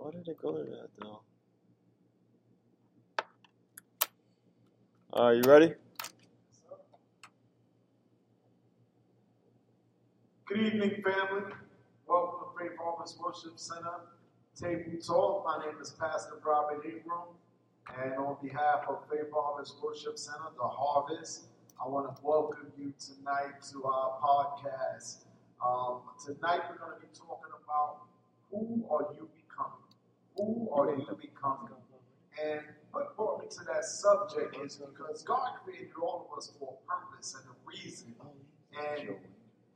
Why did it go to that though? Are you ready? Good evening, family. Welcome to Faith Harvest Worship Center Table Talk. My name is Pastor Robert Ingram, and on behalf of Faith Harvest Worship Center, The Harvest, I want to welcome you tonight to our podcast. Um, tonight, we're going to be talking about who are you? Who are you becoming? And what brought me to that subject is because God created all of us for a purpose and a reason. And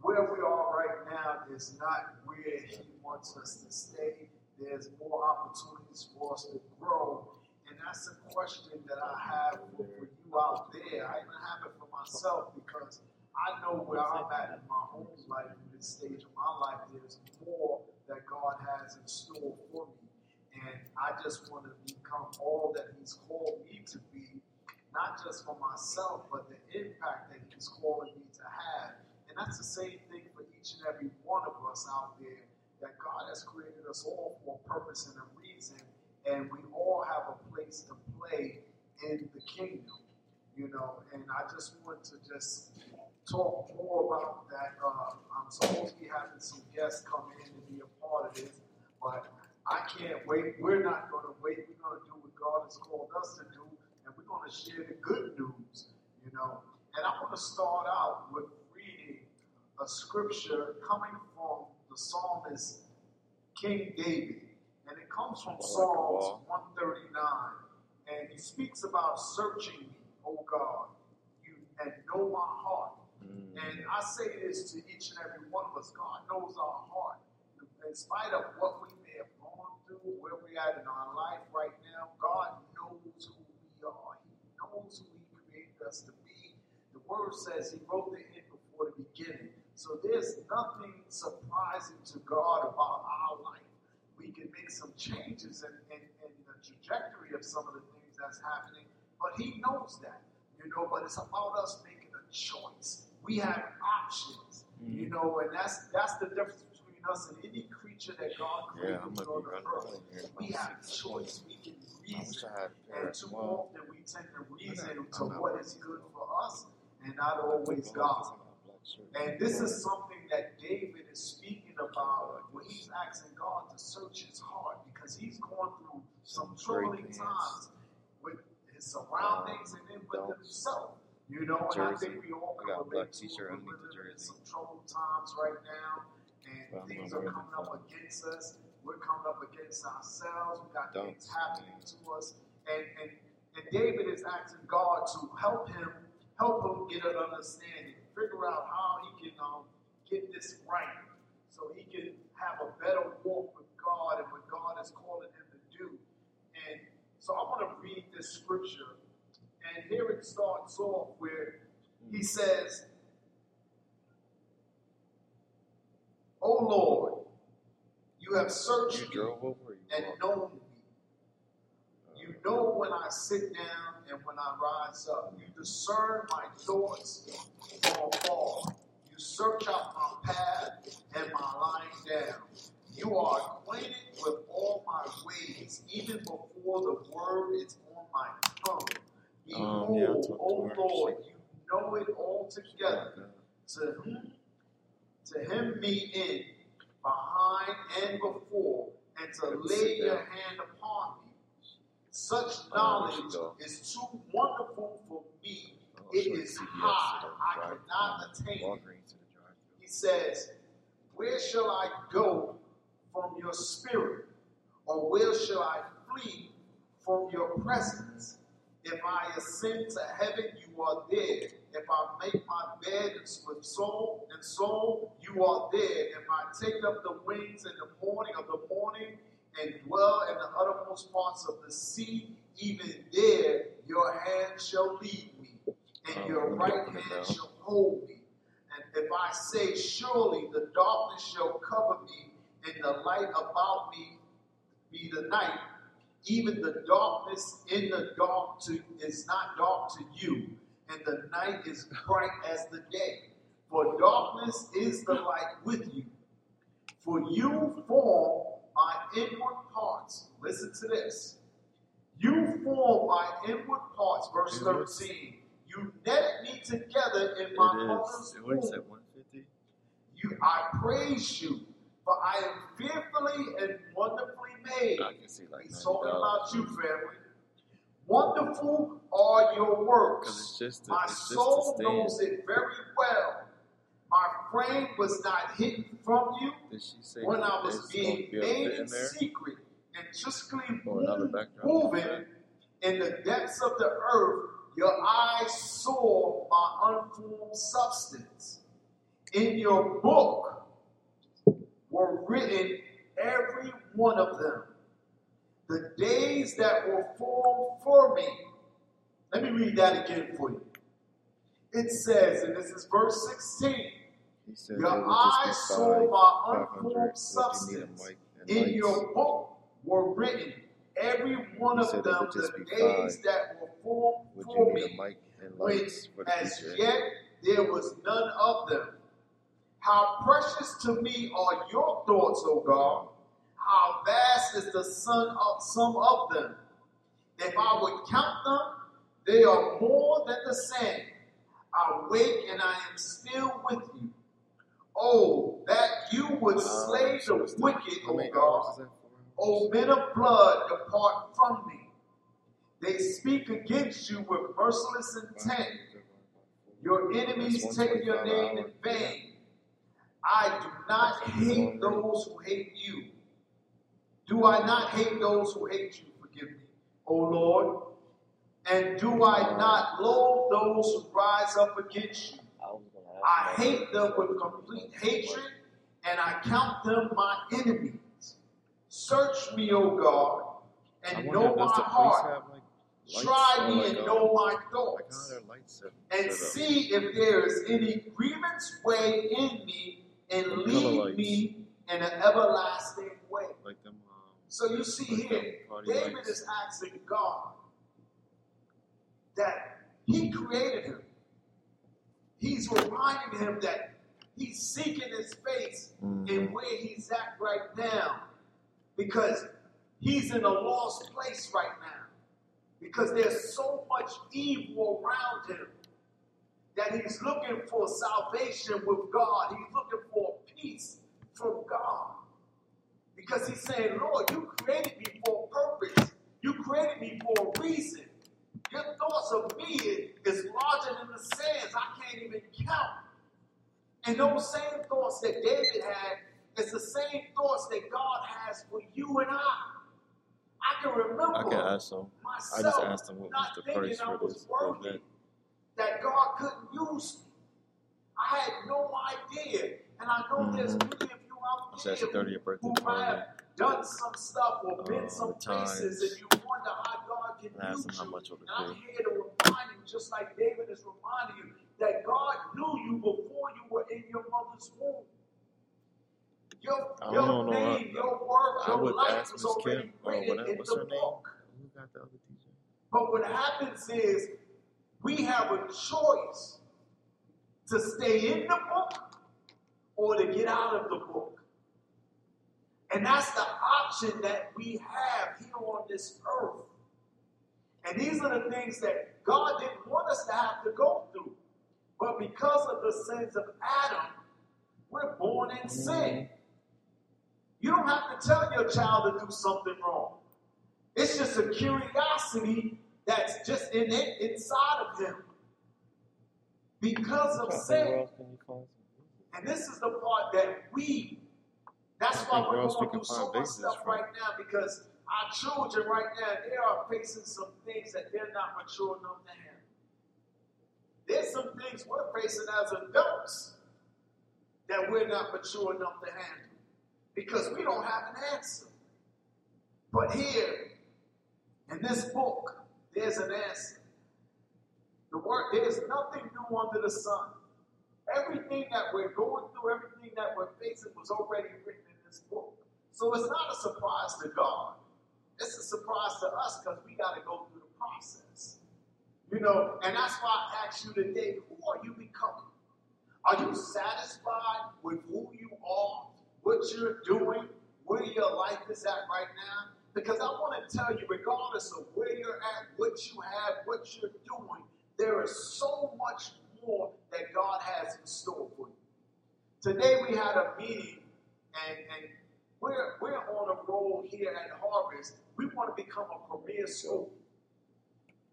where we are right now is not where He wants us to stay. There's more opportunities for us to grow. And that's a question that I have for, you out there. I even have it for myself because I know where I'm at in my home life, in this stage of my life. There's more that God has in store for me. And I just want to become all that He's called me to be, not just for myself, but the impact that He's calling me to have. And that's the same thing for each and every one of us out there, that God has created us all for a purpose and a reason, and we all have a place to play in the kingdom, you know. And I just want to just talk more about that. Uh, I'm supposed to be having some guests come in and be a part of this, but I can't wait. We're not going to wait. We're going to do what God has called us to do, and we're going to share the good news, you know. And I want to start out with reading a scripture coming from the psalmist King David, and it comes from Psalms 139, and he speaks about searching me, O God, you and know my heart. Mm. And I say this to each and every one of us God knows our heart. In spite of what we may have gone through, where we're at in our life right now, God knows who we are. He knows who He created us to be. The Word says He wrote the end before the beginning. So there's nothing surprising to God about our life. We can make some changes in, in, in the trajectory of some of the things that's happening, but He knows that, you know. But it's about us making a choice. We have options, you mm. know, and that's that's the difference between us and any creature that God Yeah, created I'm on the earth. out of here. We have a choice. We can reason. I had a pair And too often we tend to reason to what is good for us and not always God. And this is something that David is speaking about when he's asking God to search his heart because he's going through some troubling times with his surroundings um, and then with himself. You know, and I think we all I got a can relate to it. t-shirt We're underneath the living in jersey. some troubled times right now, and things are coming up against us. We're coming up against ourselves. We got Don't. things happening to us, and and and David is asking God to help him, help him get an understanding, figure out how he can um, get this right, so he can have a better walk with God and what God is calling him to do. And so I want to read this scripture, and here it starts off where he says, "O Lord, you have searched You me. And known me." You know when I sit down and when I rise up. You discern my thoughts from afar. You search out my path and my lying down. You are acquainted with all my ways, even before the word is on my tongue. Behold, Um, yeah, I talked to O. Lord, you know it all together. To whom, to him me in, behind and before, and to lay your hand upon me. Such Oh, knowledge there she go. is too wonderful for me. I'll It is high. I cannot attain it. Walgreens to the drive. He says, Where shall I go from your spirit? Or where shall I flee from your presence? If I ascend to heaven, you are there. If I make my bed with soul and soul, you are there. If I take up the wings in the morning of the morning and dwell in the uttermost parts of the sea, even there your hand shall lead me, and Oh, your right hand shall hold me. And if I say, Surely the darkness shall cover me, and the light about me be the night, even the darkness in the dark to, is not dark to you, and the night is bright as the day. For darkness is the light with you. For you form my inward parts. Listen to this. You form my inward parts. Verse 13. You netted me together in my mother's is. What is womb. 150? You, I praise you, for I am fearfully and wonderfully made. I can see like He's talking about you, family. Wonderful are your works. a, My soul knows it very well. My frame was not hidden from you Did she say when I was being to be a made in secret and justly Or another move- backdrop? moving in the depths of the earth, your eyes saw my unformed substance. In your book were written every one of them. The days that were formed for me. Let me read that again for you. It says, and this is verse 16. He said Your it would just eyes saw my 500, unformed but you need a substance. In your book were written every one of them the days five. that were formed Would for me, a mic and when lights for the as yet there was none of them. How precious to me are your thoughts, O God. How vast is the sum of some of them. If I would count them, they are more than the sand. I wake and I am still with you. Oh, that you would slay Um, the wicked, O many God. hours is that? O men of blood, depart from me. They speak against you with merciless intent. Your enemies take your name in vain. I do not hate those who hate you. Do I not hate those who hate you? Forgive me, O Lord. And do I not loathe those who rise up against you? I was gonna ask I you hate them with complete hatred, and I count them my enemies. Search me, O God, and know my heart. have like Try me and um, know my thoughts, their lights set, and see if there is any grievance way in me, and lead me in an everlasting way. Like So you see here, David is asking God that he created him. He's reminding him that he's seeking his face in Mhm. where he's at right now because he's in a lost place right now because there's so much evil around him that he's looking for salvation with God. He's looking for peace from God because he's saying, Lord, you created me for a purpose. You created me for a reason. Your thoughts of me is larger than the sands. I can't even count. And those same thoughts that David had is the same thoughts that God has for you and I. I can remember I can ask them. I just asked them what was the thinking price I for was this event. that God couldn't use me. I had no idea. And I know there's Mhm. many of you out So a 30th birthday who party. have done some stuff or been Uh, some times. places and you wonder how God can And I asked use them how you. much And I'm be. here to remind you, just like David is reminding you, that God knew you before you were in your mother's womb. Your, I don't know, name, I- your work, I your would life ask was Miss already Kim. Oh, written what, in what's the her name? book. Who got the other teacher? But what happens is we have a choice to stay in the book or to get out of the book. And that's the option that we have here on this earth. And these are the things that God didn't want us to have to go through. But because of the sins of Adam, we're born in sin. You don't have to tell your child to do something wrong. It's just a curiosity that's just in it, inside of him. Because of sin. else can you find some music? And this is the part that we, that's why we're going through so much stuff from? right now because our children right now, they are facing some things that they're not mature enough to handle. There's some things we're facing as adults that we're not mature enough to handle because we don't have an answer. But here, in this book, there's an answer. The word, there's nothing new under the sun. Everything that we're going through, everything that we're facing was already written this book. So it's not a surprise to God. It's a surprise to us because we got to go through the process. You know, and that's why I asked you today, who are you becoming? Are you satisfied with who you are, what you're doing, where your life is at right now? Because I want to tell you, regardless of where you're at, what you have, what you're doing, there is so much more that God has in store for you. Today we had a meeting, and, and we're, we're on a roll here at Harvest. We want to become a premier school.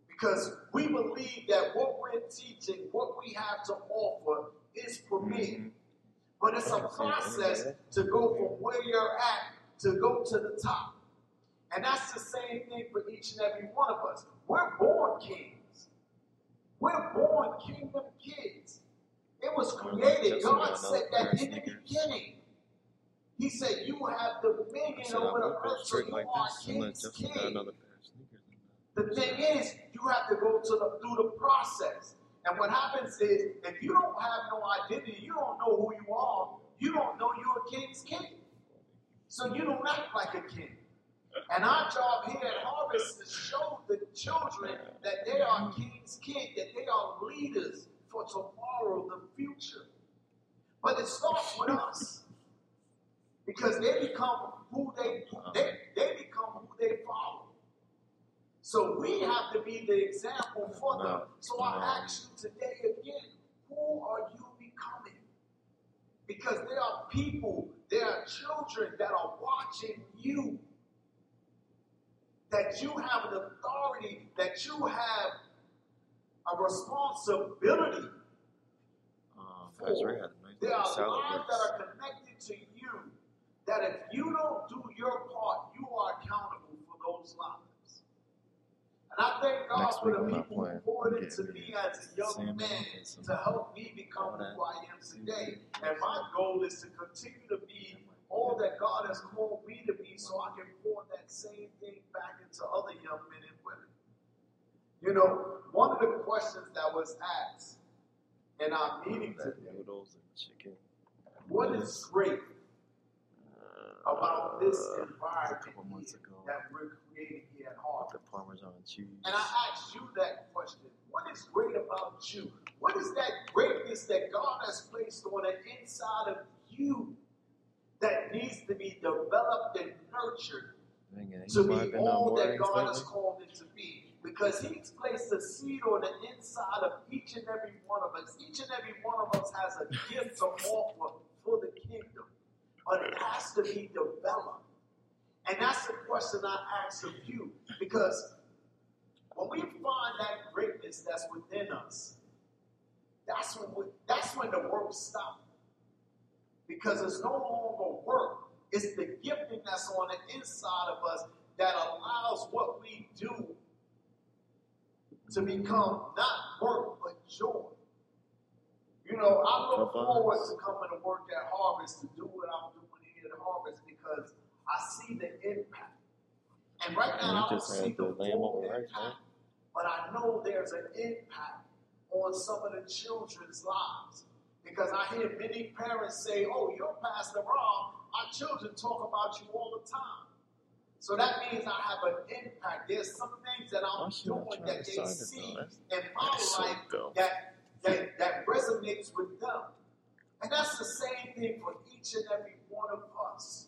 Because we believe that what we're teaching, what we have to offer, is premier. Mhm. But it's a I can see it process to go from where you're at to go to the top. And that's the same thing for each and every one of us. We're born kings. We're born kingdom kids. It was created. God said that in the beginning. He said, You will have dominion Said over the earth, so you like are this king's king. another pair of sneakers. Uh, the thing is, you have to go to the through the process. And what happens is, if you don't have no identity, you don't know who you are, you don't know you're a king's king. So you don't act like a king. And our job here at Harvest is to show the children that they are king's king, that they are leaders for tomorrow, the future. But it starts with us. Because they become who they they, they become who they follow. So we have to be the example for them. So I ask you today again, who are you becoming? Because there are people, there are children that are watching you. That you have an authority, that you have a responsibility. Oh, Pastor Ray had a nice There are lives that are connected to you that if you don't do your part, you are accountable for those lives. And I thank God Next for the people who poured into me as a young man to help me become who I am today. And my goal is to continue to be all that God has called me to be so I can pour that same thing back into other young men and women. You know, one of the questions that was asked in our meeting today noodles and chicken. what is great about this uh, environment a couple months ago that we're creating here at Harvest? the Parmesan cheese. And I asked you that question. What is great about you? What is that greatness that God has placed on the inside of you that needs to be developed and nurtured Dang to be all that God has called it to be? Because He's placed a seed on the inside of each and every one of us. Each and every one of us has a gift to offer for the kingdom, but it has to be developed. And that's the question I ask of you. Because when we find that greatness that's within us, that's when we, that's when the work stops. Because it's no longer work. It's the gifting that's on the inside of us that allows what we do to become not work but joy. You know, I look forward to coming to work at Harvest to do what I'm doing here at Harvest because I see the impact. And right now, I don't just see the the full impact, but I know there's an impact on some of the children's lives. Because I hear many parents say, Oh, you're Pastor Rob. Our children talk about you all the time. So that means I have an impact. There's some things that I'm Why should I doing that they see in my life that, that, that resonates with them. And that's the same thing for each and every one of us.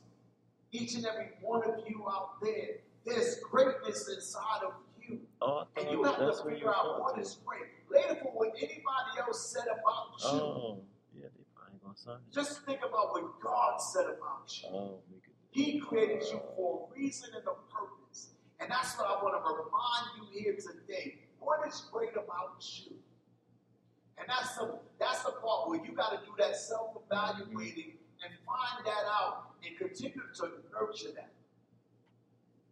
Each and every one of you out there. There's greatness inside of you. Oh, And you have to figure out what is great. Later for what anybody else said about you. Oh, yeah, they probably gonna sign. Just think about what God said about you. Oh. He created you for a reason and a purpose. And that's what I want to remind you here today. What is great about you? And that's the that's the part where you got to do that self-evaluating and find that out and continue to nurture that.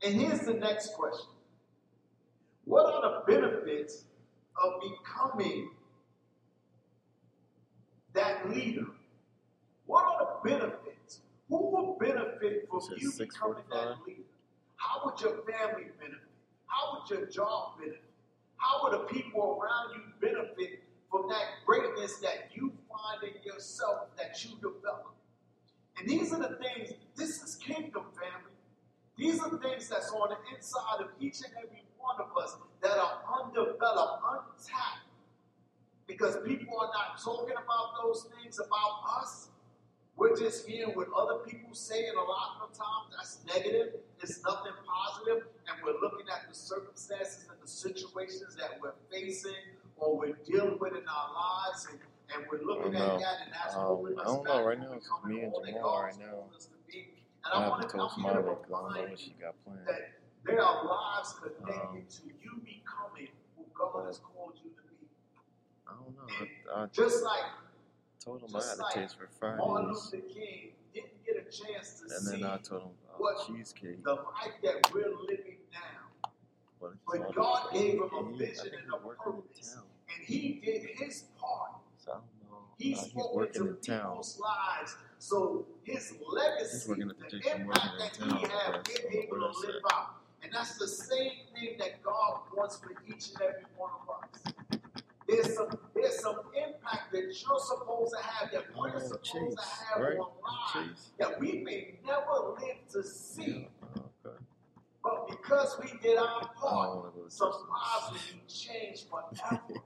And here's the next question. What are the benefits of becoming that leader? What are the benefits? Who will benefit from you becoming 6:45. that leader? How would your family benefit? How would your job benefit? How would the people around you benefit from that greatness that you find in yourself that you develop? And these are the things, this is kingdom family. These are things that's on the inside of each and every one of us that are undeveloped, untapped. Because people are not talking about those things about us. We're just hearing what other people say, and a lot of the times that's negative. It's nothing positive, and we're looking at the circumstances and the situations that we're facing or we're dealing with in our lives, and, and we're looking at that, and that's Um, holding I don't know. Right now, it's becoming me and Jamal right now. to. And I I want to told come here to Smiley because I don't know what she you got planned. that there are lives connected Um, to you becoming who God has called you to be. I don't know. I, I Just like told him I had like a taste for Martin Fridays, Luther King didn't get a chance to and see then I told him about what cheesecake. the life that we're living now. But, But God gave him a and he- I vision and a purpose. Town. And he did his part. So. He Uh, he's spoke working into in town. people's lives. So his legacy, He's working at the the impact in that town, he had, that's we're on the able to live out. And that's the same thing that God wants for each and every one of us. There's some there's some impact that you're supposed to have, that we're Oh, supposed Chase, to have right? on lives that we may never live to see. Yeah. Oh, okay. But because we did our part, some lives will be changed forever.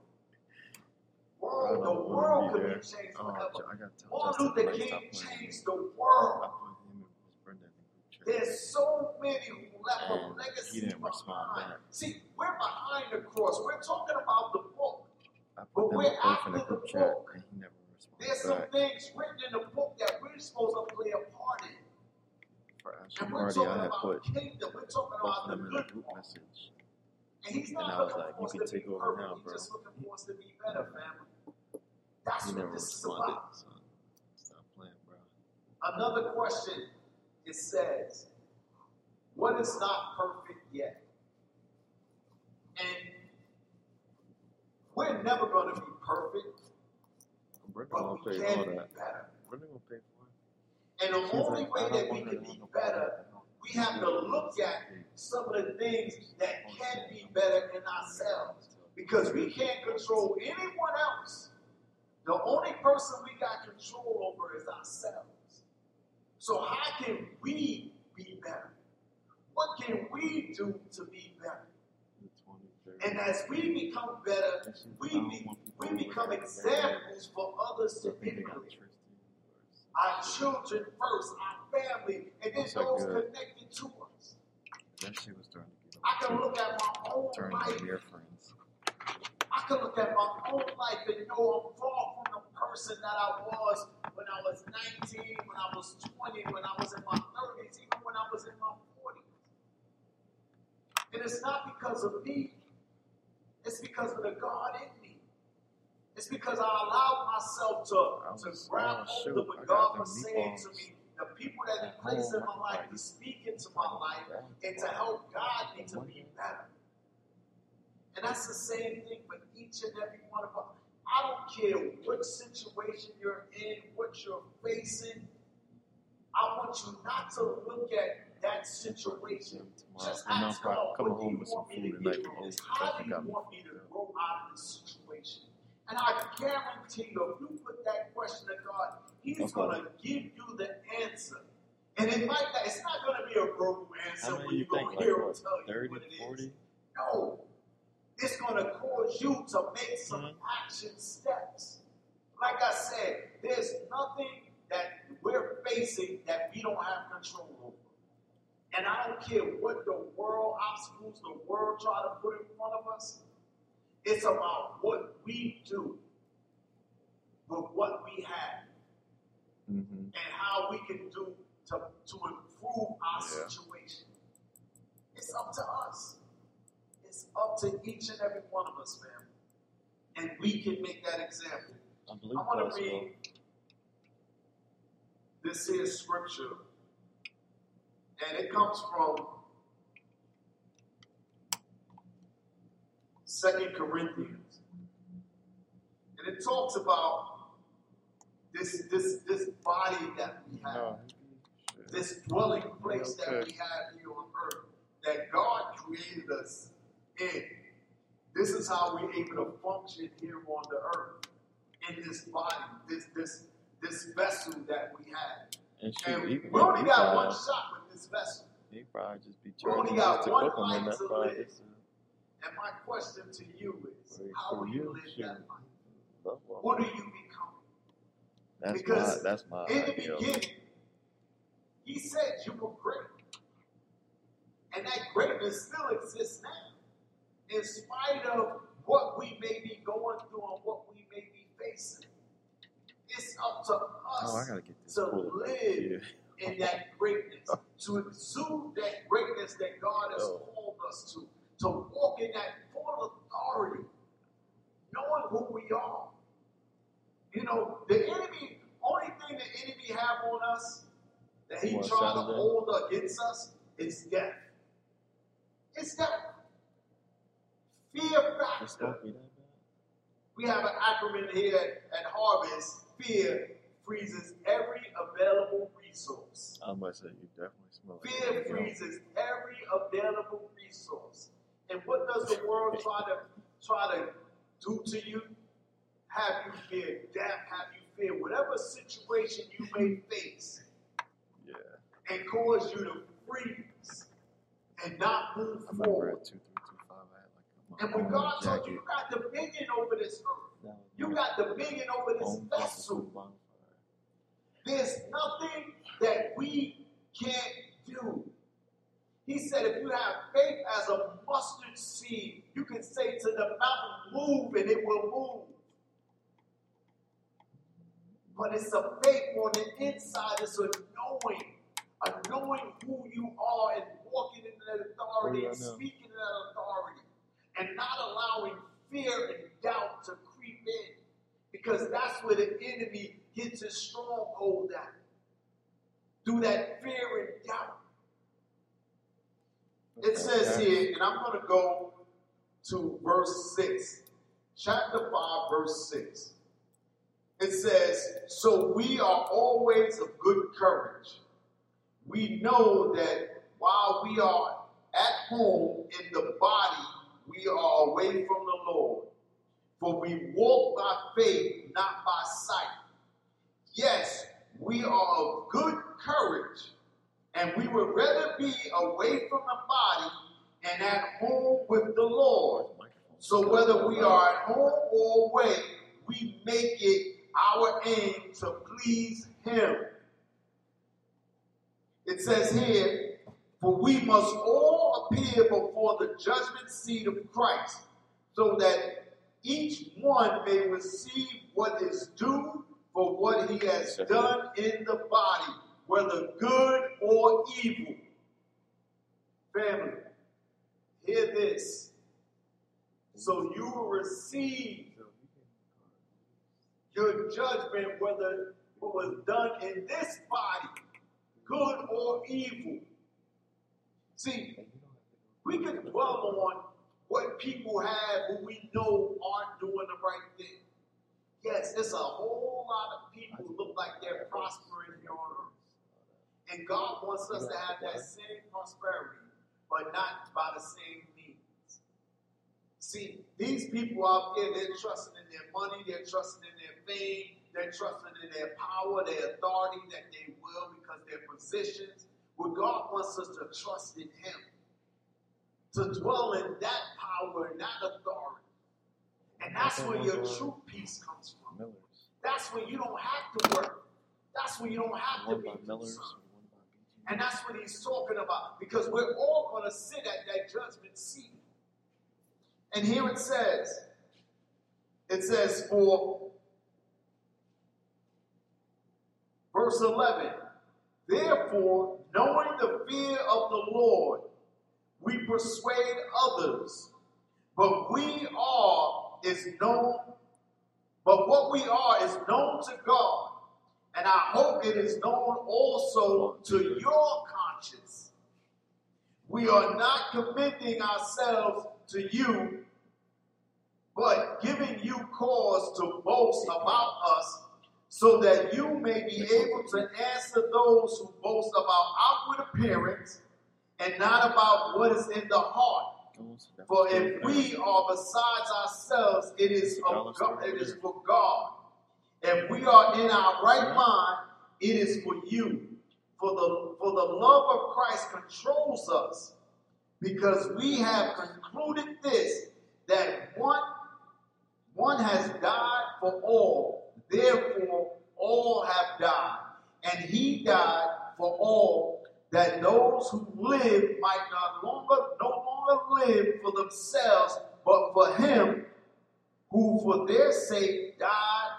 Oh, I World, the world could be changed Oh, forever. J- I got to tell Martin Luther King changed the world. put him and his Brenda in the group. There's so many who left a And he legacy behind. See, we're behind the cross. We're talking about the book. But we're both in the after the chat, book. and There's some things written in the book that we're supposed to play a part in. And we're talking about kingdom. We're talking about the good group message. And he's not was looking like, for us to be perfect. now, He's just looking for us to be better, family. That's what this is about. So stop playing, bro. Another question it says, What is not perfect yet? And we're never going to be perfect, Brenda but gonna we pay can all be that. better. Brenda gonna pay for it. And the She's only like, way that we can be better, we have to look at some of the things that can be better in ourselves. Because we can't control anyone else. The only person we got control over is ourselves. So, how can we be better? What can we do to be better? The 20, 30. And as we become better, we, like, I don't be, we become examples for others to emulate. Our children first, our family, and then those connected to us. Shit was starting to get I can look at my own life to your friends. I can look at my own life and know I'm far person that I was when I was 19, when I was 20, when I was in my 30s, even when I was in my 40s. And it's not because of me, it's because of the God in me. It's because I allowed myself to, to grab hold of what God was saying to me, the people that He placed in my life to speak into my life and to help guide me to be better. And that's the same thing for each and every one of us. I don't care what situation you're in, what you're facing. I want you not to look at that situation. Tomorrow. Just And ask God, what home with some food to tonight get from because this? How do you want me to grow out of this situation? And I guarantee you, if you put that question to God, He's Okay. going to give you the answer. And it might not, it's not going to be a verbal answer when you to hear Like Him tell you what it is. 40? No. It's going to cause you to make some Mhm. action steps. Like I said, there's nothing that we're facing that we don't have control over. And I don't care what the world obstacles the world try to put in front of us. It's about what we do with what we have Mm-hmm. and how we can do to, to improve our Yeah. situation. It's up to us. It's up to each and every one of us, man. And we can make that example. I I want to read this here scripture, and it comes from Second Corinthians, and it talks about this this this body that we have, No, this dwelling place that we have here on earth, that God created us in. This is how we're able to function here on the earth in this body, this this this vessel that we have. And shoot, And we only got probably, one shot with this vessel. He probably just be We only got one and life to live. And my question to you is, how will you live shoot. that life? What do you become? That's Because my that's my In the ideal. beginning, he said you were great. And that greatness still exists now. In spite of what we may be going through and what we may be facing. It's up to Oh, us this to live Yeah. in that greatness, to exude that greatness that God has Oh. called us to, to walk in that full authority, knowing who we are. You know, the enemy, only thing the enemy have on us that he trying to hold against us is death. It's death. Fear factor. gonna be that bad. We have an acronym here at, at Harvest. Fear freezes every available resource. I must say you definitely smell Fear it. freezes every available resource. And what does the world try to try to do to you? Have you fear death? Have you fear whatever situation you may face Yeah. and cause you to freeze and not move forward? two three two five I had like And when God told you, you got dominion over this earth. You got dominion over this vessel. There's nothing that we can't do. He said, if you have faith as a mustard seed, you can say to the mountain, move, and it will move. But it's a faith on the inside, it's a knowing, a knowing who you are and walking in that authority and speaking in that authority and not allowing fear and doubt to creep in. Because that's where the enemy gets his stronghold at. Through that fear and doubt. It says here, and I'm going to go to verse 6, chapter 5, verse 6. It says, So we are always of good courage. We know that while we are at home in the body, we are away from the Lord. For we walk by faith, not by sight. Yes, we are of good courage, and we would rather be away from the body and at home with the Lord. So whether we are at home or away, we make it our aim to please Him. It says here, for we must all appear before the judgment seat of Christ, so that each one may receive what is due for what he has done in the body, whether good or evil. Family, hear this. So you will receive your judgment whether what was done in this body, good or evil. See, we can dwell on what people have who we know aren't doing the right thing. Yes, it's a whole lot of people who look like they're prospering here on earth. And God wants us to have that same prosperity, but not by the same means. See, these people out there, they're trusting in their money, they're trusting in their fame, they're trusting in their power, their authority, that they will because they're positions. Well, God wants us to trust in Him, to dwell in that power and that authority. And that's where your true peace comes from. That's where you don't have to work. That's where you don't have to be. And that's what he's talking about because we're all going to sit at that judgment seat. And here it says, it says, for verse 11, therefore, knowing the fear of the Lord, we persuade others, but we are is known, but what we are is known to God. And I hope it is known also to your conscience. We are not commending ourselves to you, but giving you cause to boast about us, so that you may be able to answer those who boast about outward appearance and not about what is in the heart. For if we are besides ourselves, it is of God, it is for God. If we are in our right mind, it is for you. For the for the love of Christ controls us, because we have concluded this that one one has died for all, therefore all have died, and he died for all, that those who live might not longer no longer live for themselves, but for him who for their sake died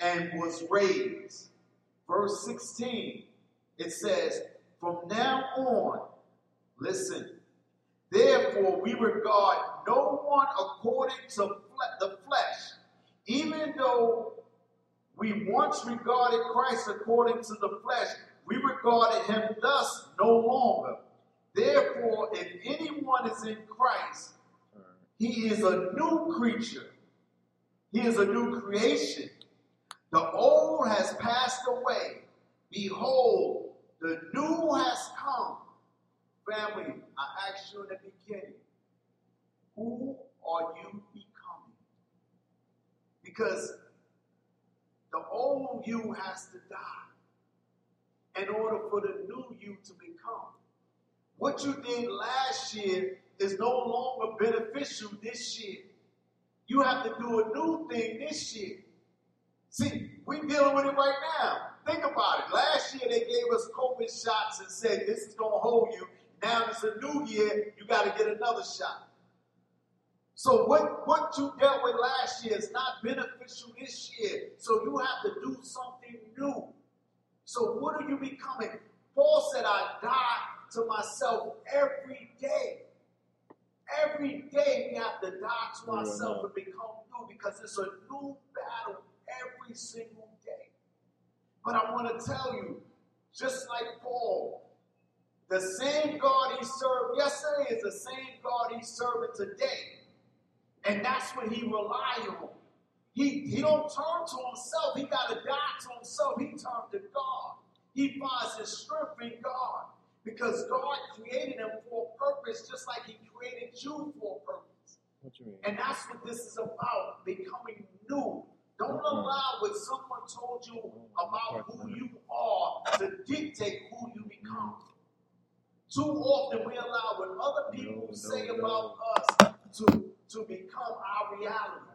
and was raised. Verse 16, it says, From now on, listen, therefore we regard no one according to the flesh, even though we once regarded Christ according to the flesh, we regarded him thus no longer. Therefore, if anyone is in Christ, he is a new creature. He is a new creation. The old has passed away. Behold, the new has come. Family, I asked you in the beginning, who are you becoming? Because the old you has to die in order for the new you to become. What you did last year is no longer beneficial this year. You have to do a new thing this year. See, we're dealing with it right now. Think about it. Last year they gave us COVID shots and said this is going to hold you. Now it's a new year, you got to get another shot. So what, what you dealt with last year is not beneficial this year. So you have to do something new. So what are you becoming? Paul said, I die to myself every day. Every day we have to die to ourselves and become new because it's a new battle every single day. But I want to tell you, just like Paul, the same God he served yesterday is the same God he's serving today. And that's what he relied on. He, he don't turn to himself. He got to die to himself. He turned to God. He finds his strength in God. Because God created him for a purpose just like he created you for a purpose. What you mean? And that's what this is about, becoming new. Don't mm-hmm. allow what someone told you about who you are to dictate who you become. Mm-hmm. Too often we allow what other people No, no, say no. about us to, to become our reality.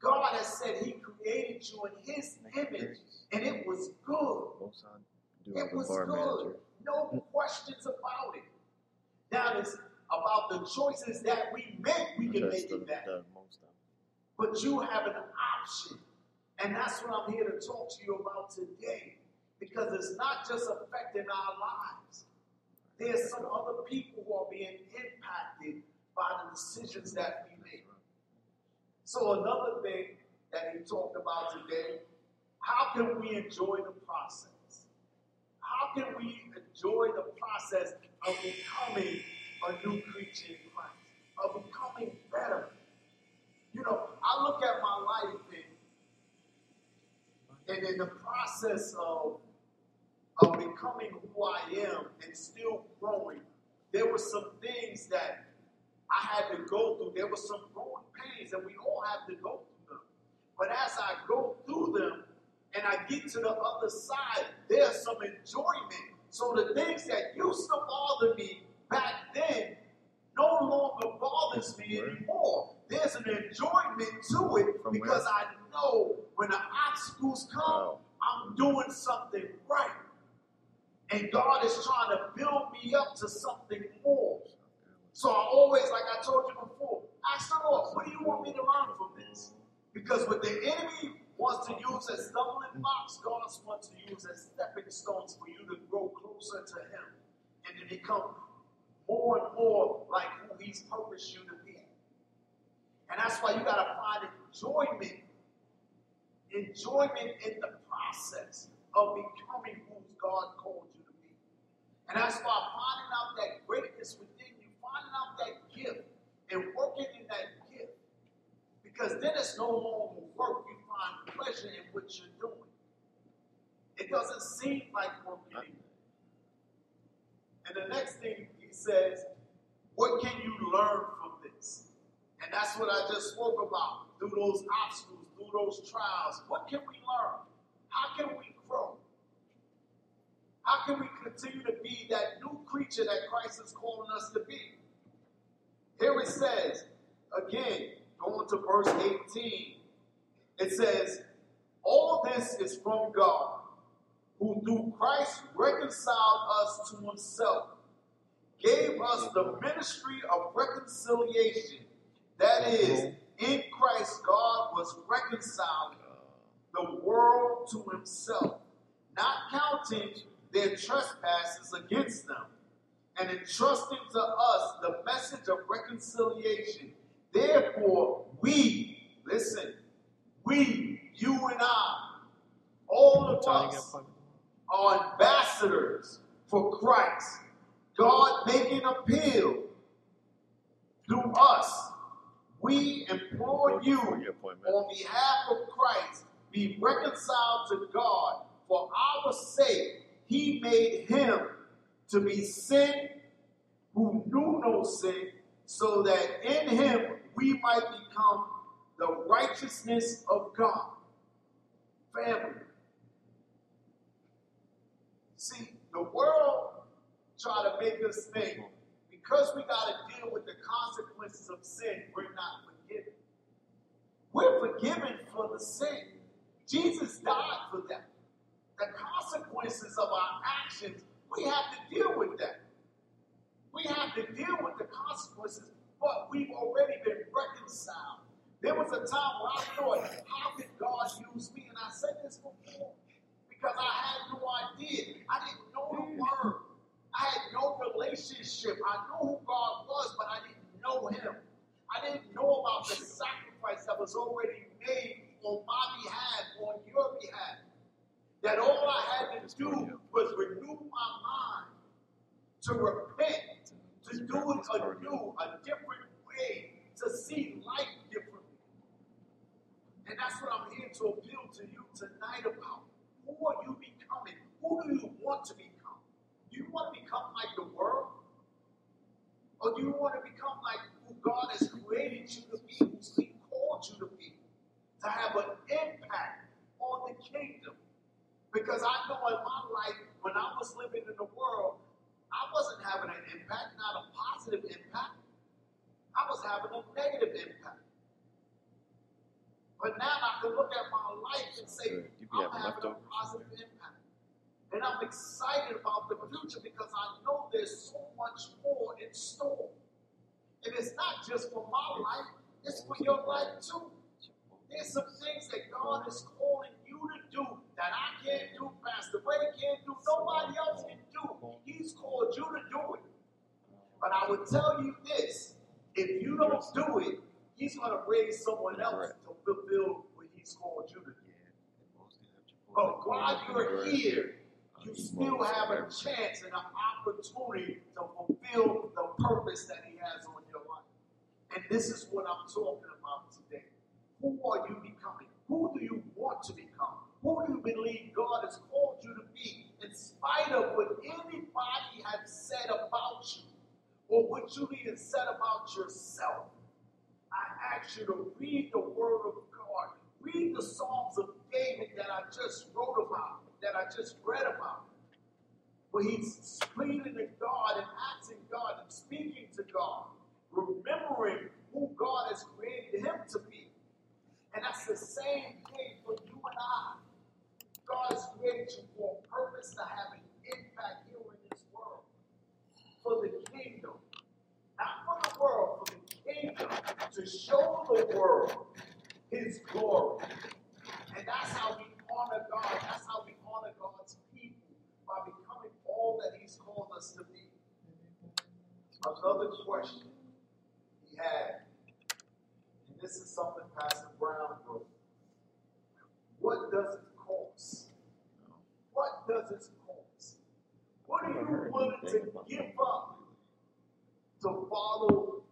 God has said He created you in His image, and it was good. It was good. No questions about it. Now it's about the choices that we make, we can make it better. But you have an option. And that's what I'm here to talk to you about today. Because it's not just affecting our lives. There's some other people who are being impacted by the decisions that we make. So another thing that he talked about today, how can we enjoy the process? How can we enjoy the process of becoming a new creature in Christ? Of becoming better? You know, I look at my life and, and in the process of, of becoming who I am and still growing, there were some things that I had to go through. There were some growing pains, and we all have to go through them. But as I go through them and I get to the other side, there's some enjoyment. So the things that used to bother me back then no longer bothers me anymore. There's an enjoyment to it From because I know when the obstacles come, Wow. I'm doing something right. And God is trying to build me up to something more. So I always, like I told you before, ask the Lord, what do you want me to learn from this? Because what the enemy wants to use as stumbling blocks, God wants to use as stepping stones for you to grow closer to Him and to become more and more like who He's purposed you to be. And that's why you got to find enjoyment, enjoyment in the process of becoming who God called you to be. And that's why finding out that greatness within out that gift, and working in that gift. Because then it's no longer work. You find pleasure in what you're doing. It doesn't seem like work anymore. And the next thing he says, what can you learn from this? And that's what I just spoke about. Through those obstacles, through those trials, what can we learn? How can we grow? How can we continue to be that new creature that Christ is calling us to be? Here it says, again, going to verse 18, it says, All this is from God, who through Christ reconciled us to himself, gave us the ministry of reconciliation. That is, in Christ, God was reconciling the world to himself, not counting their trespasses against them, and entrusting to us the message of reconciliation. Therefore, we, listen, we, you and I, all of us, are ambassadors for Christ. God making appeal through us. We implore you for your appointment. on behalf of Christ, be reconciled to God. For our sake, he made him to be sin who knew no sin, so that in him we might become the righteousness of God. Family. See, the world try to make us think because we got to deal with the consequences of sin, we're not forgiven. We're forgiven for the sin. Jesus died for that. The consequences of our actions, we have to deal with that. We have to deal with the consequences, but we've already been reconciled. There was a time where I thought, how could God use me? And I said this before because I had no idea. I didn't know the word. I had no relationship. I knew who God was, but I didn't know him. I didn't know about the sacrifice that was already made on my behalf, on your behalf. That all I had to do was renew my mind to repent, to do it anew, a different way, to see life differently. And that's what I'm here to appeal to you tonight about. Who are you becoming? Who do you want to become? Do you want to become like the world? Or do you want to become like who God has created you to be, who's He called you to be? To have an impact on the kingdom. Because I know in my life, when I was living in the world, I wasn't having an impact, not a positive impact. I was having a negative impact. But now I can look at my life and say, I'm having a positive impact. And I'm excited about the future because I know there's so much more in store. And it's not just for my life, it's for your life too. There's some things that God is calling to do that I can't do, Pastor Ray can't do, nobody else can do. He's called you to do it. But I would tell you this if you don't do it, He's going to raise someone else to fulfill what He's called you to do. But while you're here, you still have a chance and an opportunity to fulfill the purpose that He has on your life. And this is what I'm talking about today. Who are you becoming? Who do you want to become? Who do you believe God has called you to be in spite of what anybody has said about you or what you even said about yourself? I ask you to read the Word of God. Read the Psalms of David that I just wrote about, that I just read about. Where he's pleading to God and asking God and speaking to God, remembering who God has created him to be. And that's the same thing for you and I. God has created you for a purpose to have an impact here in this world. For the kingdom. Not for the world, for the kingdom. To show the world his glory. And that's how we honor God. That's how we honor God's people by becoming all that he's called us to be. Another question he had, this is something Pastor Brown wrote. What does it cost? What does it cost? What are you willing to give up to follow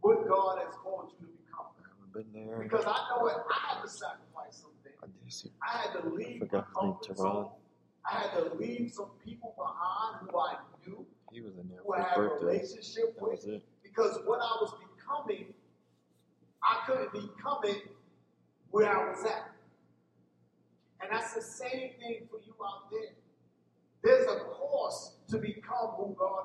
what God has called you to become? I haven't been there. Because I know it, I had to sacrifice something. I did. I had to leave my forgot name, comfort zone. I had to leave some people behind who I knew, He was in there who I had a relationship with, it. because what I was becoming, I couldn't become it where I was at. And that's the same thing for you out there. There's a cost to become who God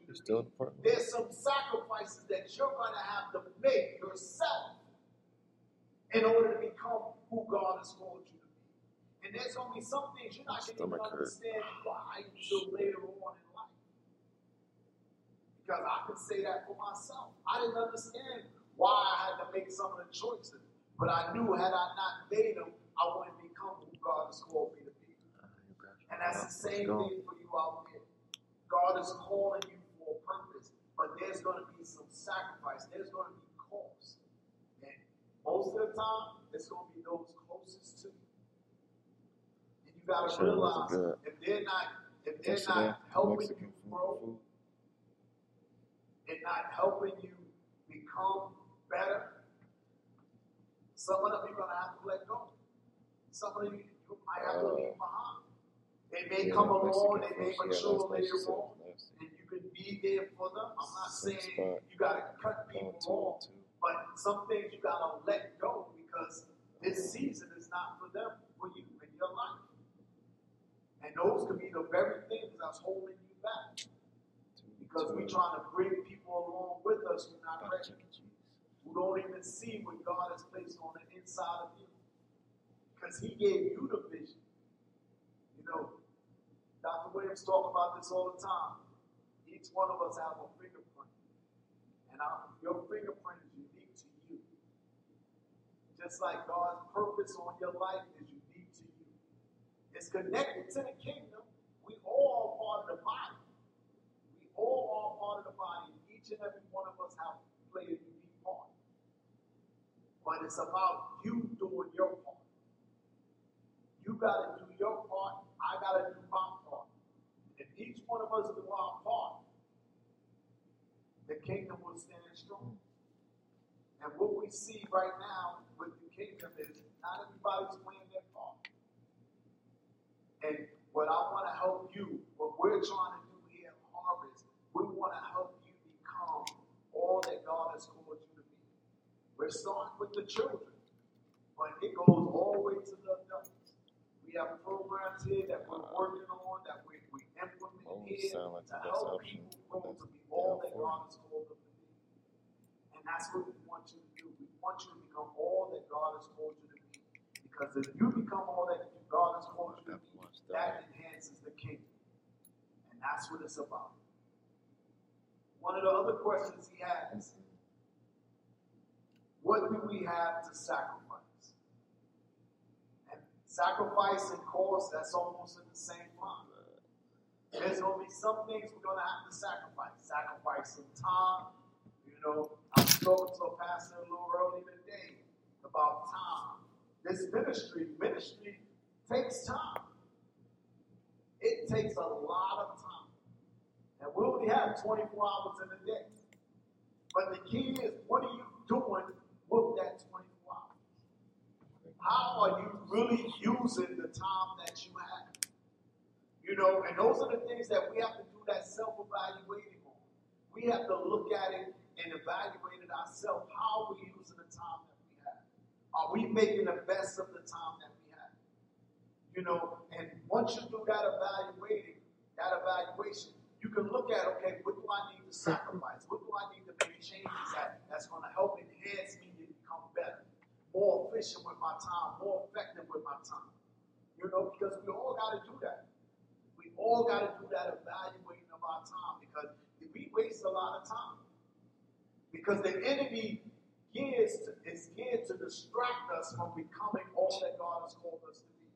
you You to still be. in the park? There's some sacrifices that you're going to have to make yourself in order to become who God has called you to be. And there's gonna some things you're not Stomach hurt. understand why until later on in life. Because I can say that for myself. I didn't understand why I had to make some of the choices. But I knew had I not made them, I wouldn't become who God has called me to be. You got you. And that's the same thing for you out there. God is calling you for a purpose, but there's going to be some sacrifice. There's going to be cost. And most of the time, it's going to be those closest to you. And you got to Sure, realize if they're not, if they're Yesterday, not helping Mexican you grow and not helping you become better, some of them you're going to have to let go. Some of you, you might have to Uh, leave behind. They may Yeah, come along, they may food she had mature she later on, and you can be there for them. I'm not saying you got to cut people off, but some things you got to let go because this season is not for them, for you in your life. And those could be the very things that's holding you back because we're trying to bring people along with us who are not ready. Who don't even see what God has placed on the inside of you. Because He gave you the vision. You know, Dr. Williams talk about this all the time. Each one of us have a fingerprint. And our, your fingerprint is unique to you. Just like God's purpose on your life is unique to you. It's connected to the kingdom. We all are part of the body. We all are part of the body. Each and every one of us have played. But it's about you doing your part. You got to do your part. I got to do my part. If each one of us do our part, the kingdom will stand strong. And what we see right now with the kingdom is not everybody's playing their part. And what I want to help you, what we're trying to do here at Harvest, we want to help you become all that God has called you to be. We're starting with the children, but it goes all the way to the adults. We have programs here that we're working on, that we, we implement here sound like to the best help option. people grow to be all that God has called them to be. And that's what we want you to do. We want you to become all that God has called you to be. Because if you become all that God has called you to be, that. that enhances the kingdom. And that's what it's about. One of the other questions he has what do we have to sacrifice? And sacrifice and cost, that's almost in the same line. There's going to be some things we're going to have to sacrifice. Sacrifice some time. You know, I talking to a pastor a little earlier today about time. This ministry, ministry takes time. It takes a lot of time. And we only have 24 hours in a day. But the key is, what are you doing with that 24 hours? How are you really using the time that you have? You know, and those are the things that we have to do that self-evaluating on. We have to look at it and evaluate it ourselves. How are we using the time that we have? Are we making the best of the time that we have? You know, and once you do that evaluating, that evaluation, you can look at, okay, what do I need to sacrifice? What do I need to make changes at that's going to help enhance me more efficient with my time, more effective with my time? You know, because we all got to do that. We all got to do that evaluating of our time because we waste a lot of time. Because the enemy gears to, is geared to distract us from becoming all that God has called us to be.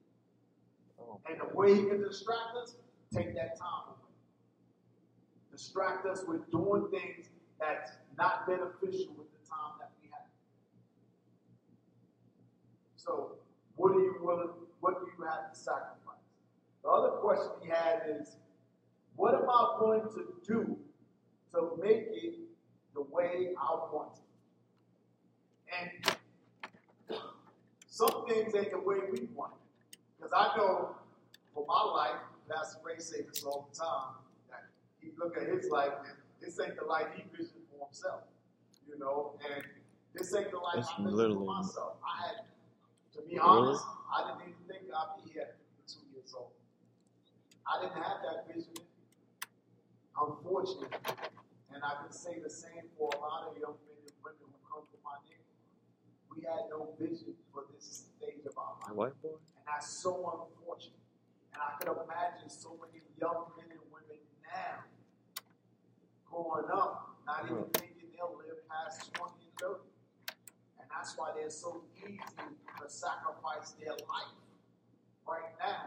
Oh, And the way he can distract us, take that time away. Distract us with doing things that's not beneficial with the time that we have. So, what are you willing, what do you have to sacrifice? The other question he had is, what am I going to do to make it the way I want it? And some things ain't the way we want it. Because I know for my life, Pastor Ray say this all the time, that he look at his life and this ain't the life he visioned for himself. You know, and this ain't the life That's I visioned for myself. I had, to be honest, I didn't even think I'd be here at two years old. I didn't have that vision. Unfortunately. And I can say the same for a lot of young men and women who come from my neighborhood. we had no vision for this stage of our life. Boy? And that's so unfortunate. And I can imagine so many young men and women now growing up, not even thinking they'll live past 20 and 30. That's why they're so easy to sacrifice their life right now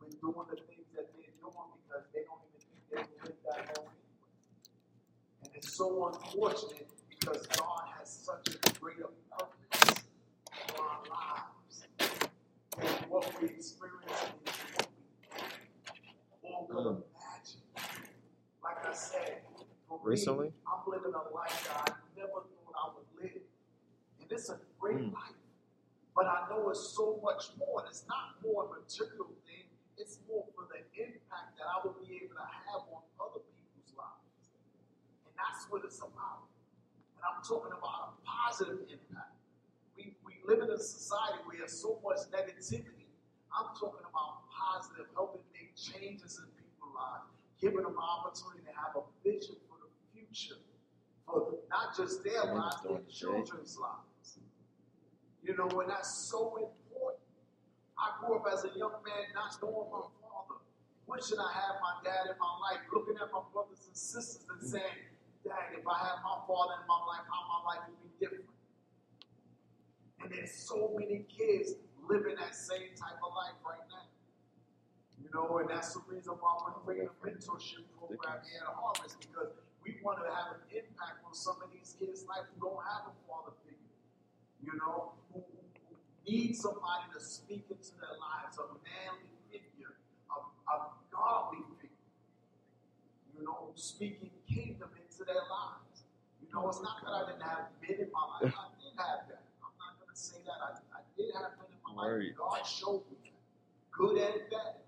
with doing the things that they're doing because they don't even think they will live that long anyway. And it's so unfortunate because God has such a greater purpose for our lives. And what we experience is what we all could imagine. Like I said, for me, Recently? I'm living a life that I never thought I would live. It's a great Mm. life. But I know it's so much more. And it's not more a material thing, it's more for the impact that I will be able to have on other people's lives. And that's what it's about. And I'm talking about a positive impact. We, we live in a society where there's so much negativity. I'm talking about positive, helping make changes in people's lives, giving them an opportunity to have a vision for the future, for not just their lives, their the children's lives. You know, and that's so important. I grew up as a young man not knowing my father, wishing I had my dad in my life, looking at my brothers and sisters and mm. saying, Dad, if I had my father in my life, how my life would be different. And there's so many kids living that same type of life right now. You know, and that's the reason why we're creating a mentorship program here at Harvest because we want to have an impact on some of these kids' life who don't have a father figure. You know, who, need somebody to speak into their lives, a manly figure, a, a godly figure. You know, speaking kingdom into their lives. You know, it's not that I didn't have men in my life. I did have that. I'm not going to say that. I, I did have men in my life. God showed me that. Good and bad.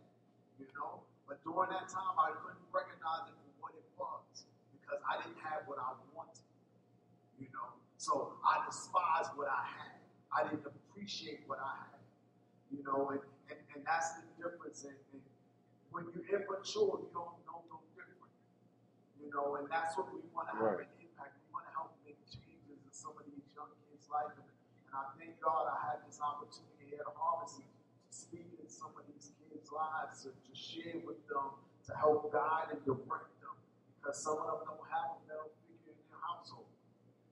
You know? But during that time, I couldn't recognize it for what it was because I didn't have what I wanted. You know? So I despised what I had. I didn't appreciate what I had. You know? And, and, and that's the difference. And, and when you're immature, you don't know no different. You know, and that's what we want to have Right. an impact. We want to help make changes in some of these young kids' life. And, and I thank God I had this opportunity here at Harvest to speak in some of these kids' lives, to, to share with them, to help guide and direct them. Because some of them don't have a male figure in their household.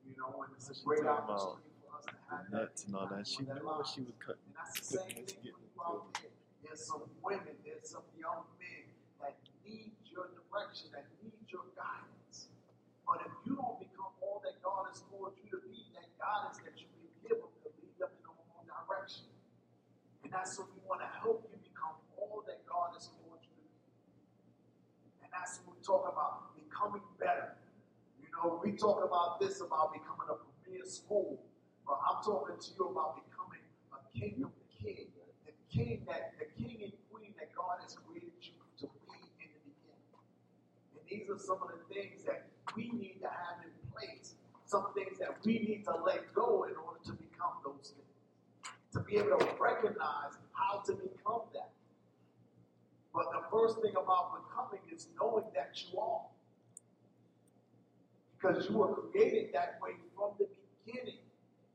You know, and it's a great opportunity for us to have that Nuts and all that. She knew what she was cutting. And that's the same thing you out there. There's some women, there's some young men that need your direction, that need your guidance. But if you don't become all that God has called you to be, that guidance that you've been given will lead them in the wrong direction. And that's what we want to help you become all that God has called you to be. And that's what we talk about, becoming better. Know, we talk about this about becoming a premier school, but I'm talking to you about becoming a kingdom king, the king that the king and queen that God has created you to be in the beginning. And these are some of the things that we need to have in place, some things that we need to let go in order to become those things, to be able to recognize how to become that. But the first thing about becoming is knowing that you are. Because you were created that way from the beginning.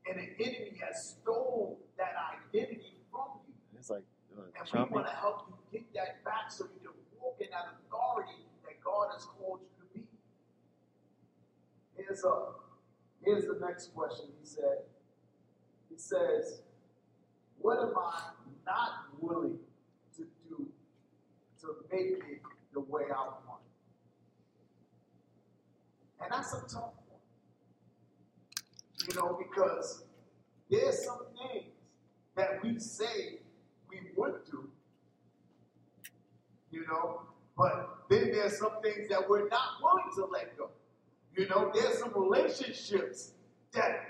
And the enemy has stolen that identity from you. It's like uh, And we want to help you get that back so you can walk in that authority that God has called you to be. Here's a here's the next question. He said, he says, What am I not willing to do to make it the way I want? It?" And that's a tough one. You know, because there's some things that we say we would do, you know, but then there's some things that we're not willing to let go. You know, there's some relationships that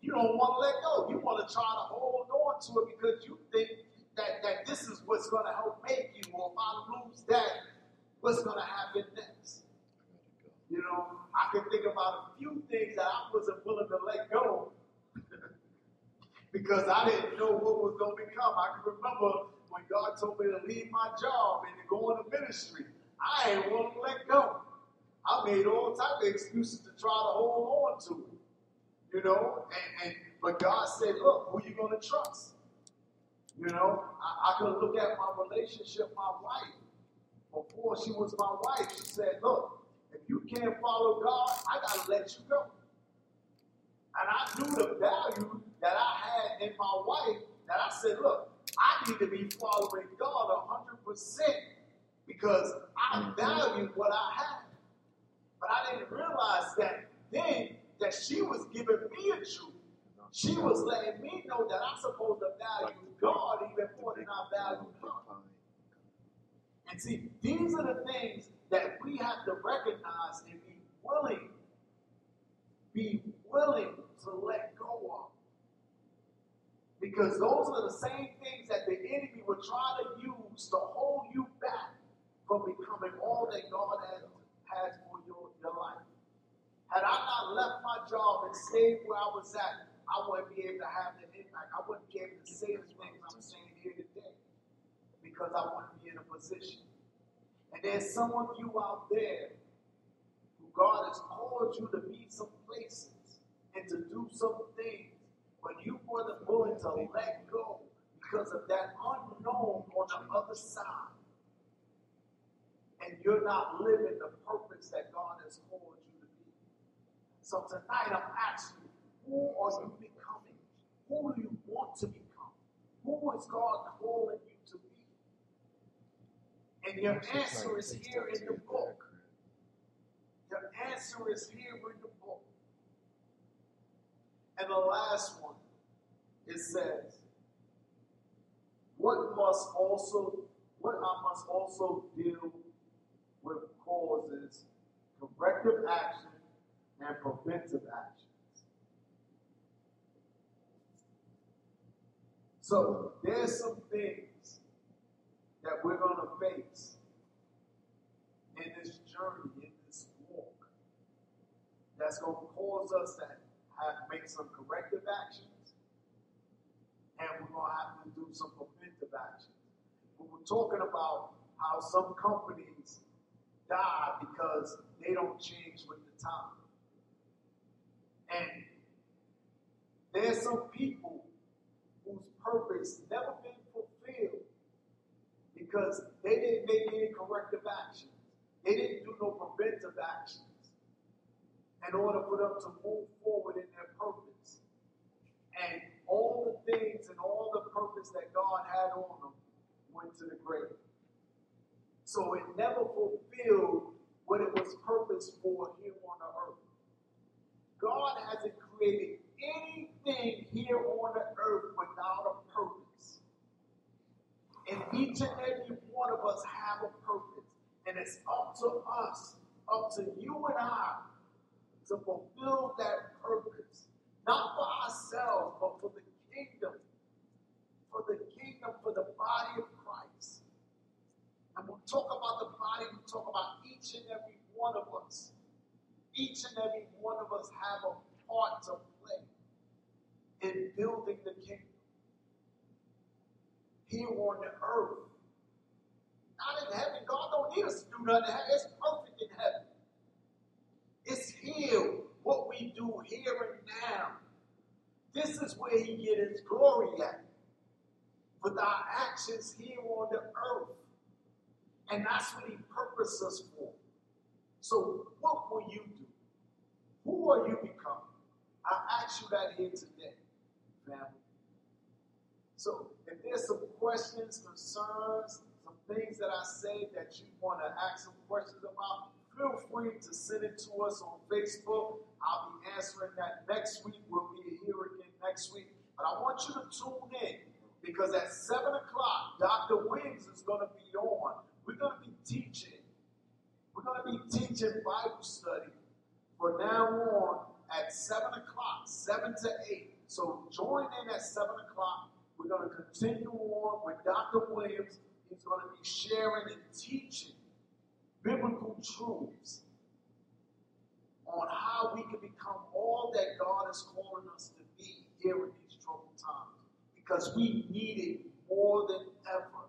you don't want to let go. You want to try to hold on to it because you think that, that this is what's going to help make you, or if I lose that, what's going to happen next? You know, I can think about a few things that I wasn't willing to let go because I didn't know what was going to become. I can remember when God told me to leave my job and to go into ministry. I ain't willing to let go. I made all type of excuses to try to hold on to it. You know, and, and but God said, look, who you gonna trust? You know, I, I could look at my relationship, my wife. Before she was my wife, she said, look, you can't follow God, I gotta let you go. And I knew the value that I had in my wife that I said, look, I need to be following God 100% because I mm-hmm. value what I have. But I didn't realize that then that she was giving me a truth. She was letting me know that I'm supposed to value God even more than I value her. And see, these are the things that we have to recognize and be willing, be willing to let go of. Because those are the same things that the enemy would try to use to hold you back from becoming all that God has, has for your, your life. Had I not left my job and stayed where I was at, I wouldn't be able to have that impact. I wouldn't be able to say the things I'm saying here today because I wouldn't be in a position. And there's some of you out there who God has called you to be some places and to do some things, but you weren't willing to let go because of that unknown on the other side. And you're not living the purpose that God has called you to be. So tonight I'm asking who are you becoming? Who do you want to become? Who is God calling you? And your answer is here in the book. Your answer is here in the book. And the last one, it says, what must also, what I must also deal with causes corrective action and preventive actions. So there's some things that we're going to face in this journey, in this walk, that's going to cause us to have to make some corrective actions, and we're going to have to do some preventive actions. But we're talking about how some companies die because they don't change with the time. And there's some people whose purpose never been because they didn't make any corrective actions. They didn't do no preventive actions in order for them to move forward in their purpose. And all the things and all the purpose that God had on them went to the grave. So it never fulfilled what it was purposed for here on the earth. God hasn't created anything here on the earth without a purpose. And each and every us have a purpose. And it's up to us, up to you and I, to fulfill that purpose. Not for ourselves, but for the kingdom. For the kingdom, for the body of Christ. And we'll talk about the body, we talk about each and every one of us. Each and every one of us have a part to play in building the kingdom here on the earth. Not in heaven. God don't need us to do nothing. It's perfect in heaven. It's here, what we do here and now. This is where He get His glory at. With our actions here on the earth. And that's what He purposed us for. So, what will you do? Who are you becoming? I ask you that here today, family. So, if there's some questions, concerns, things that I say that you want to ask some questions about, feel free to send it to us on Facebook. I'll be answering that next week. We'll be here again next week. But I want you to tune in because at 7 o'clock, Dr. Williams is going to be on. We're going to be teaching. We're going to be teaching Bible study from now on at 7 o'clock, 7 to 8. So join in at 7 o'clock. We're going to continue on with Dr. Williams. He's going to be sharing and teaching biblical truths on how we can become all that God is calling us to be here in these troubled times. Because we need it more than ever.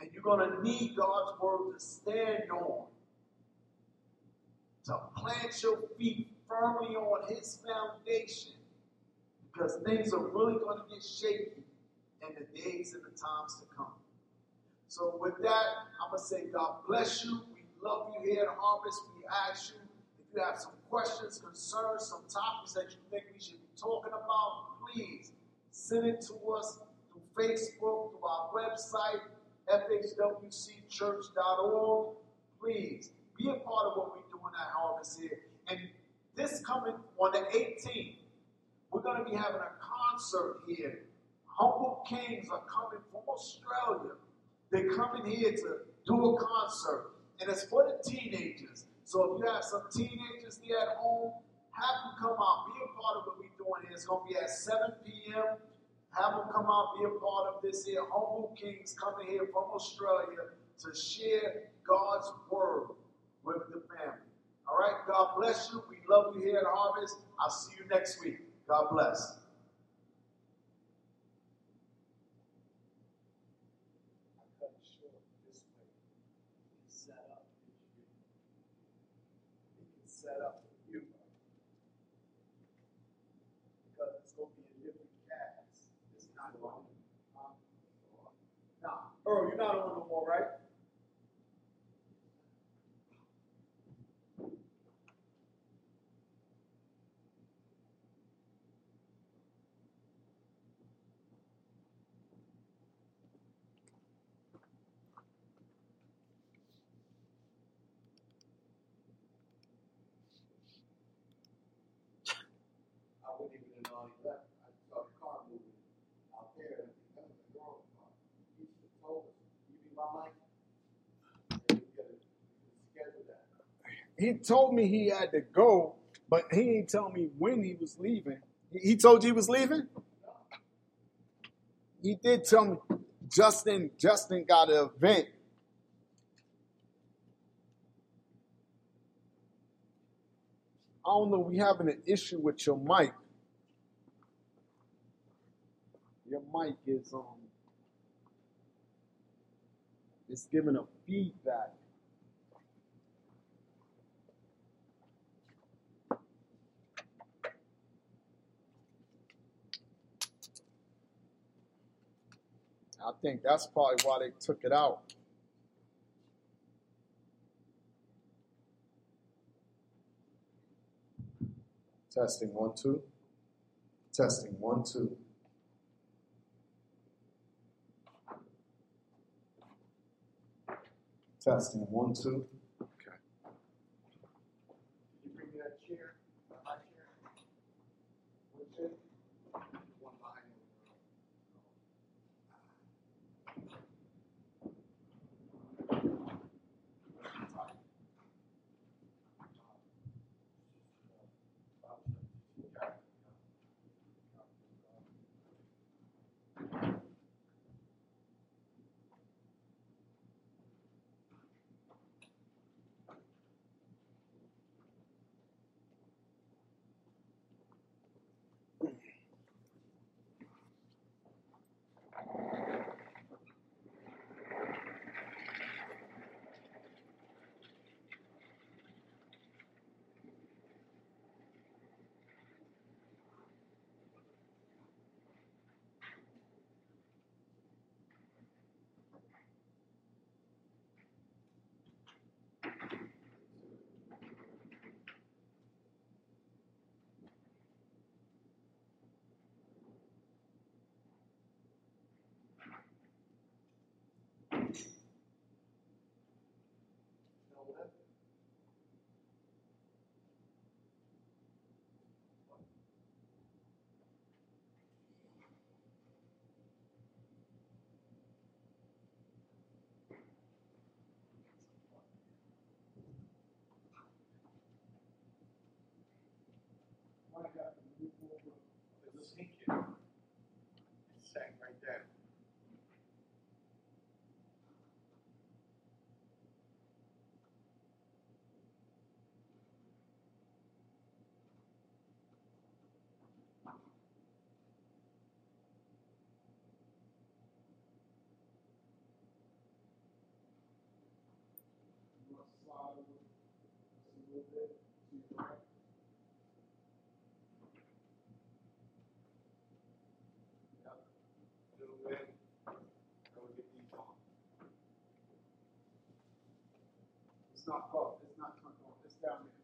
And you're going to need God's word to stand on, to plant your feet firmly on His foundation because things are really going to get shaky in the days and the times to come. So, with that, I'm to say, God bless you. We love you here at Harvest. We ask you if you have some questions, concerns, some topics that you think we should be talking about, please send it to us through Facebook, through our website, fhwcchurch.org. Please be a part of what we're doing at Harvest here. And this coming on the 18th, we're going to be having a concert here. Humble Kings are coming from Australia. They're coming here to do a concert. And it's for the teenagers. So if you have some teenagers there at home, have them come out, be a part of what we're doing here. It's going to be at 7 p.m. Have them come out, be a part of this here. Humble Kings coming here from Australia to share God's word with the family. All right, God bless you. We love you here at Harvest. I'll see you next week. God bless. I cut it short this way. You can set up his view. You can set up the view. Because it's going to be a different cast. It's not one. Um, nah, Earl, you're not on no more, right? I wouldn't even have known he left. I saw the car moving out there and it was a girl's car. He should have told us, you be my mic? And we could have scheduled that. He told me he had to go, but he ain't tell me when he was leaving. He told you he was leaving? He did tell me Justin Justin got an event. I don't know, we having an issue with your mic. Your mic is um it's giving a feedback. I think that's probably why they took it out. Testing one, two. Testing one, two. Testing one, two. Right there. You want to slide a little bit to right. Not closed. It's not on. It's down there.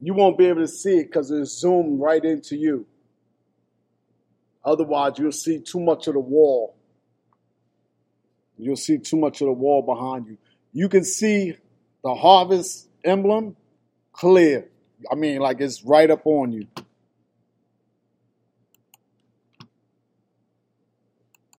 You won't be able to see it because it's zoomed right into you. Otherwise, you'll see too much of the wall. You'll see too much of the wall behind you. You can see the harvest emblem clear. I mean, like it's right up on you.